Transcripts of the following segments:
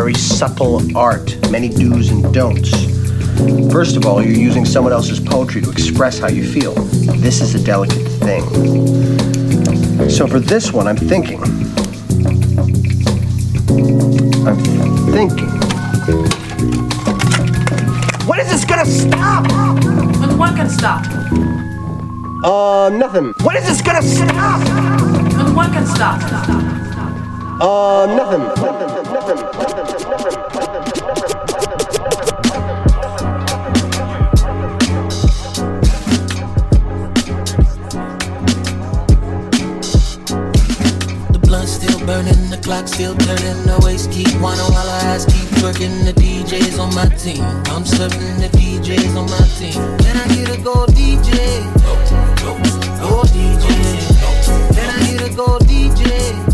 very subtle art, many do's and don'ts. First of all, you're using someone else's poetry to express how you feel. This is a delicate thing. So for this one, I'm thinking. I'm thinking. When is this gonna stop? When what can stop? Uh, nothing. When is this gonna stop? When what can stop? Uh, nothing. Nothing. Nothing. Nothing. Clock still turning, the waist keep whining while I ass keep working. The DJs on my team, I'm serving the DJs on my team. Then I get a go DJ? Go DJ. Can I get a go DJ?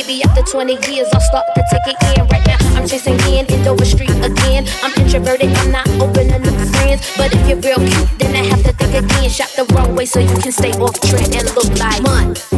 Maybe after 20 years, I'll start to take it in. Right now, I'm chasing in, Dover Street again. I'm introverted, I'm not open new friends. But if you're real cute, then I have to think again. Shop the wrong way so you can stay off trend and look like money.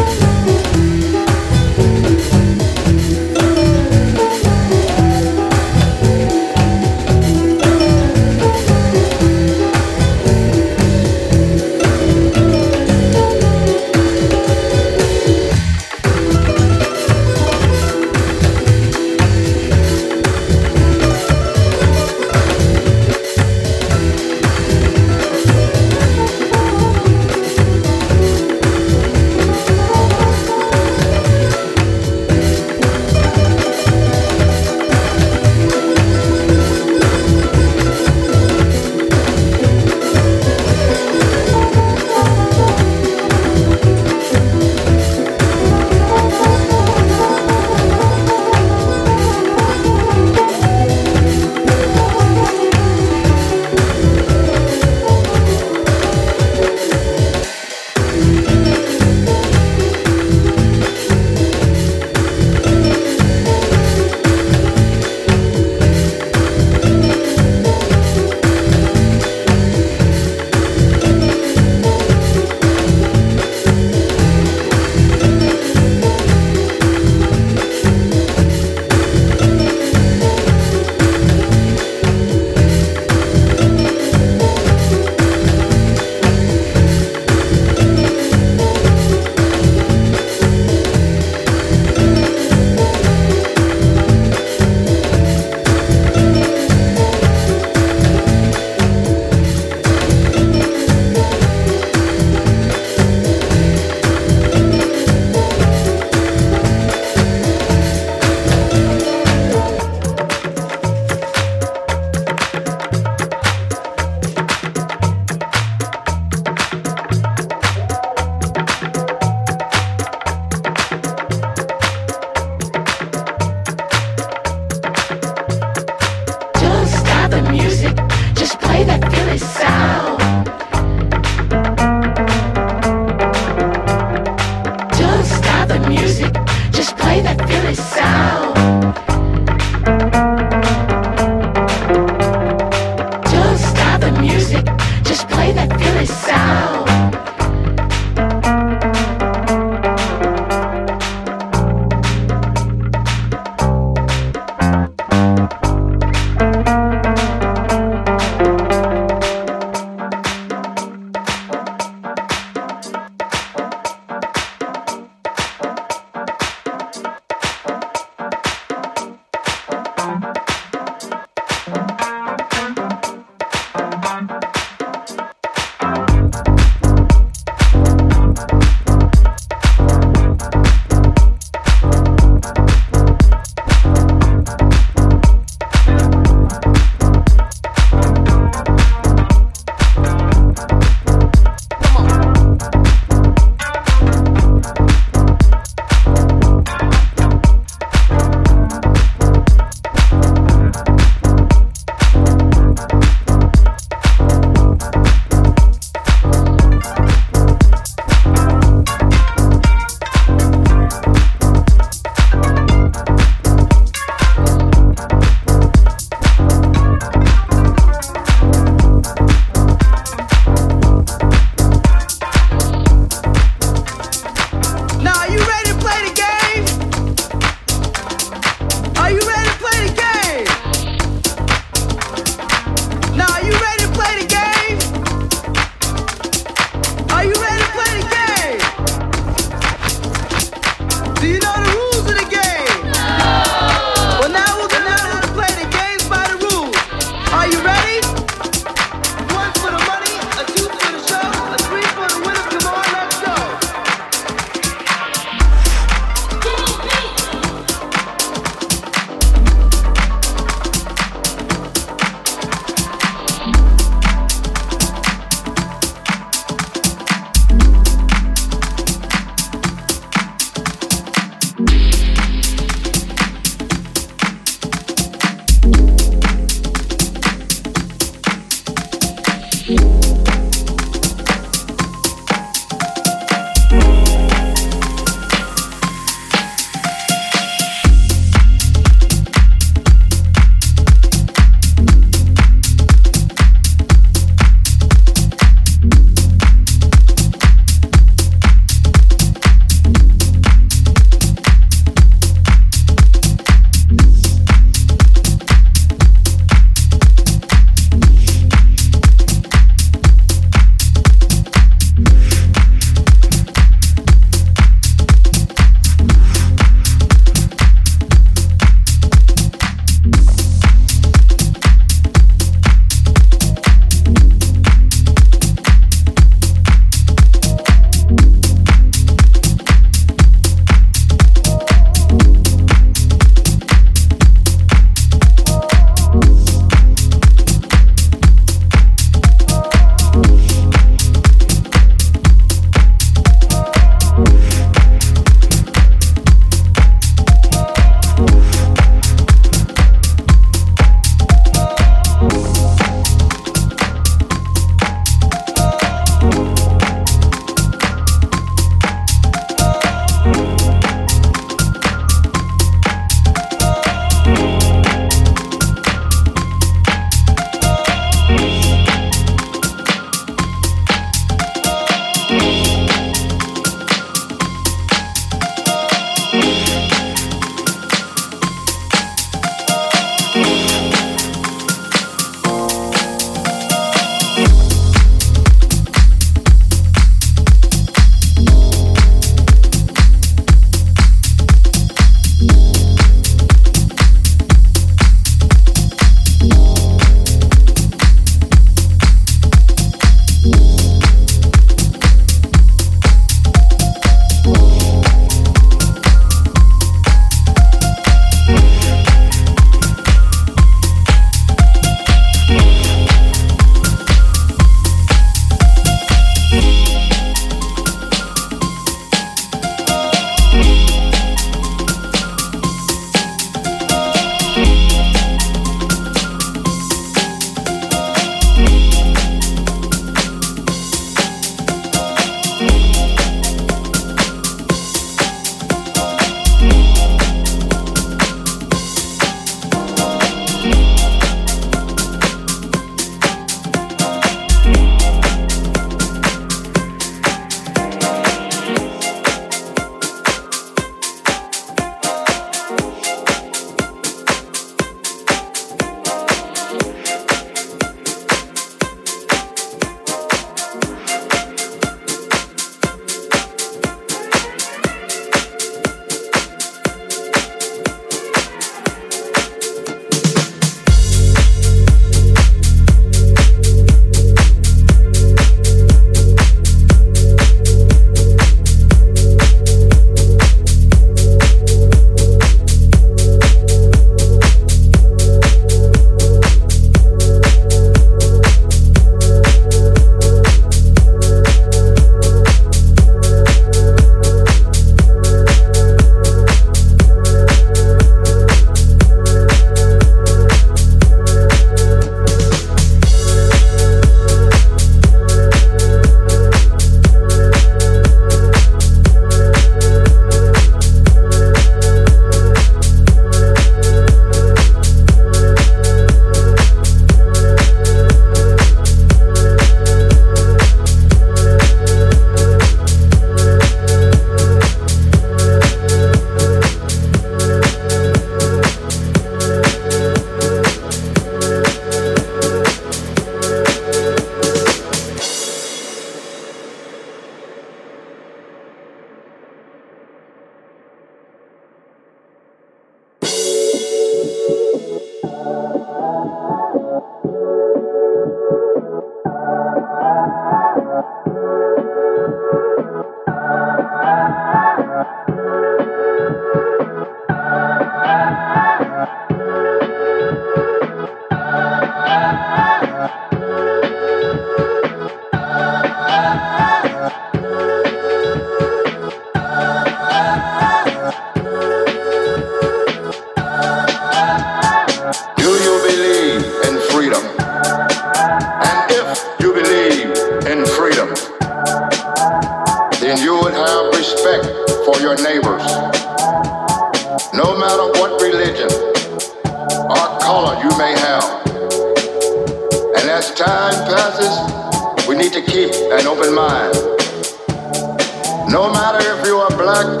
No matter if you are black,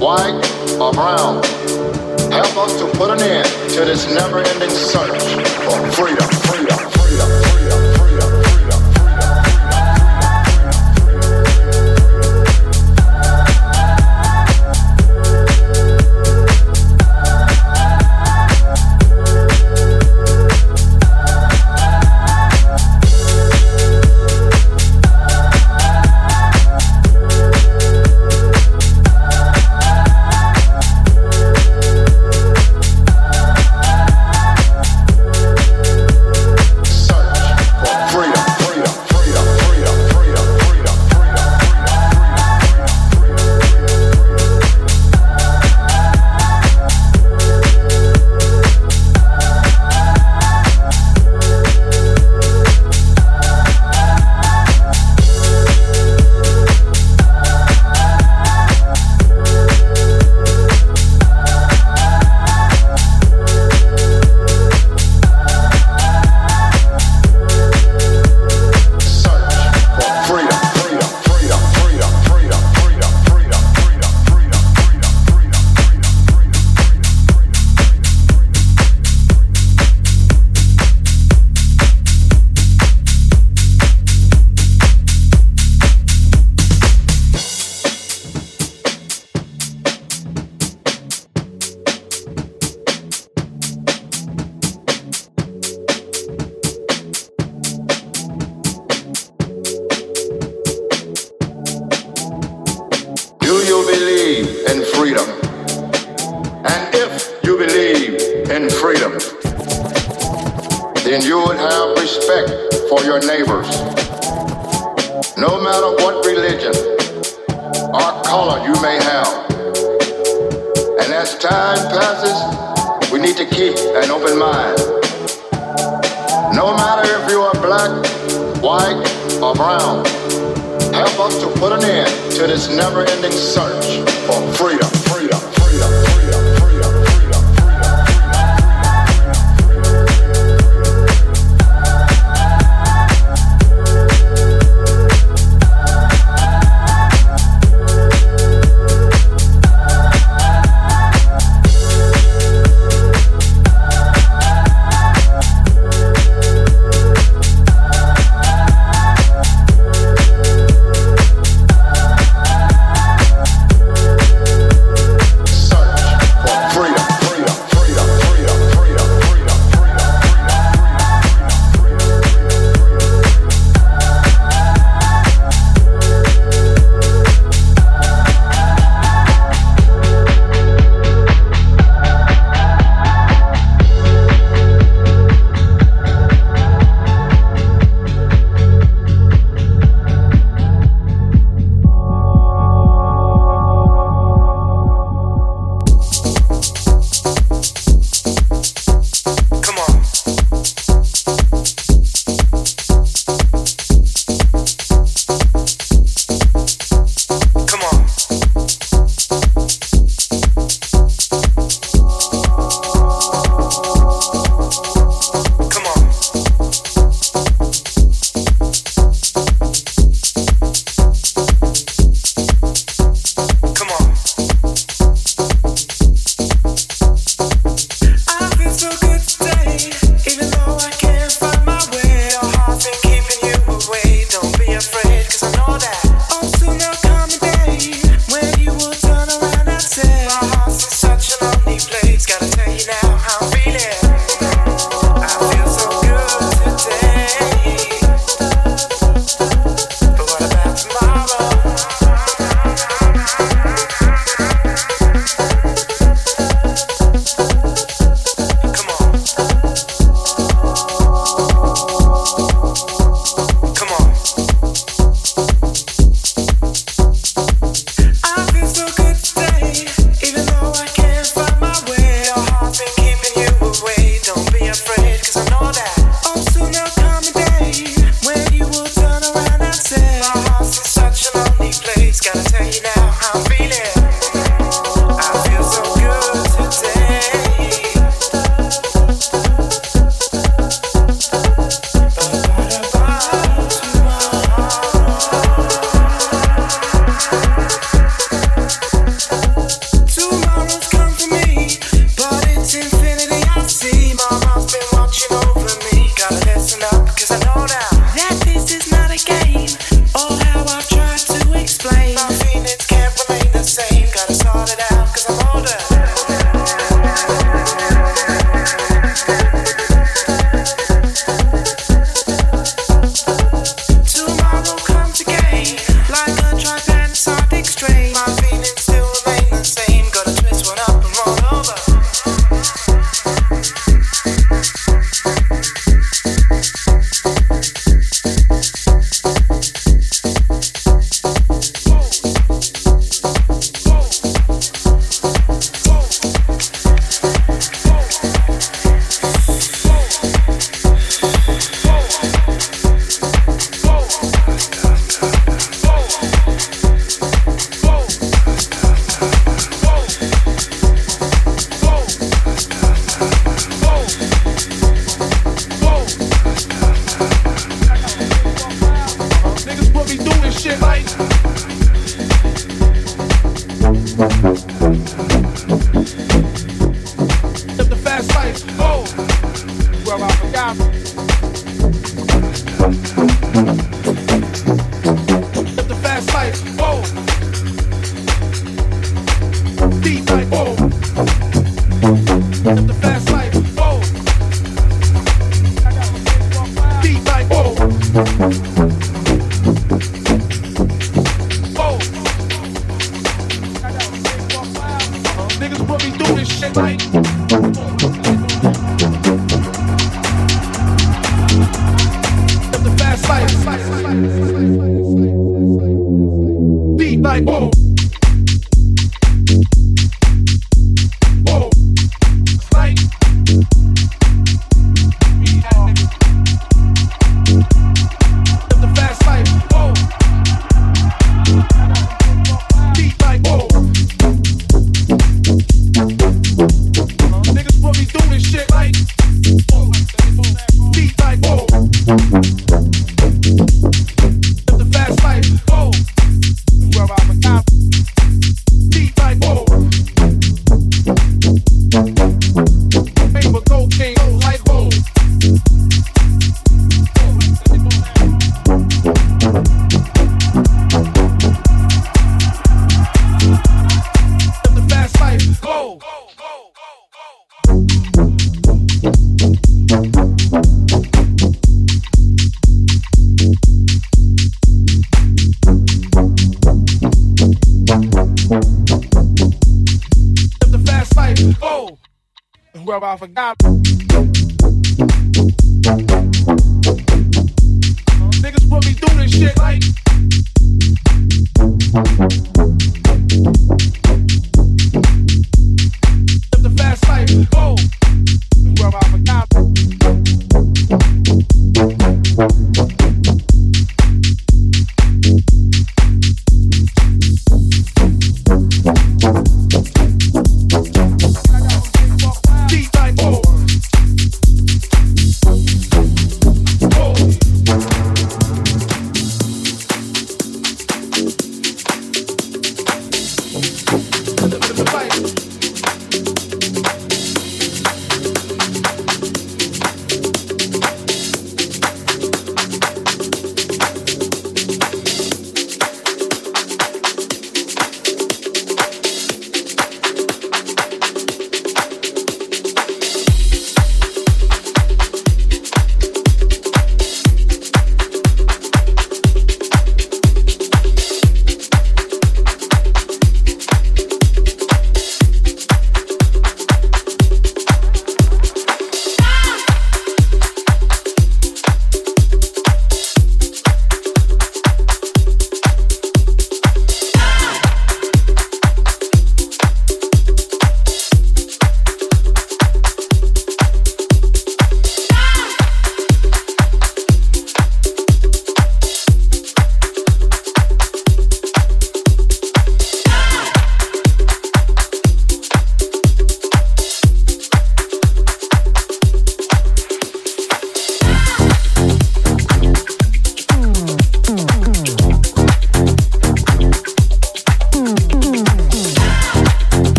white, or brown, help us to put an end to this never-ending search for freedom, freedom, freedom, freedom, freedom.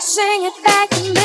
Sing it back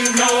you know?